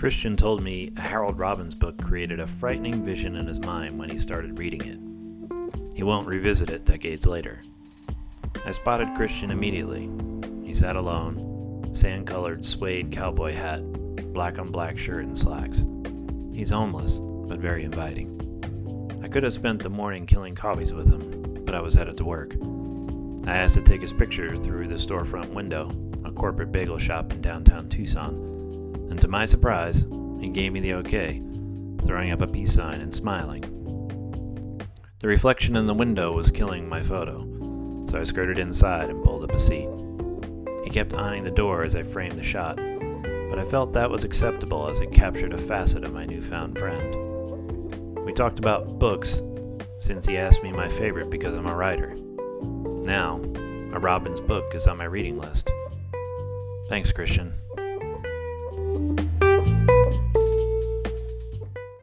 Christian told me Harold Robbins book created a frightening vision in his mind when he started reading it. He won't revisit it decades later. I spotted Christian immediately. He sat alone, sand colored suede cowboy hat, black on black shirt and slacks. He's homeless, but very inviting. I could have spent the morning killing coffees with him, but I was headed to work. I asked to take his picture through the storefront window, a corporate bagel shop in downtown Tucson and to my surprise, he gave me the okay, throwing up a peace sign and smiling. The reflection in the window was killing my photo, so I skirted inside and pulled up a seat. He kept eyeing the door as I framed the shot, but I felt that was acceptable as it captured a facet of my newfound friend. We talked about books, since he asked me my favorite because I'm a writer. Now, a Robbins book is on my reading list. Thanks, Christian.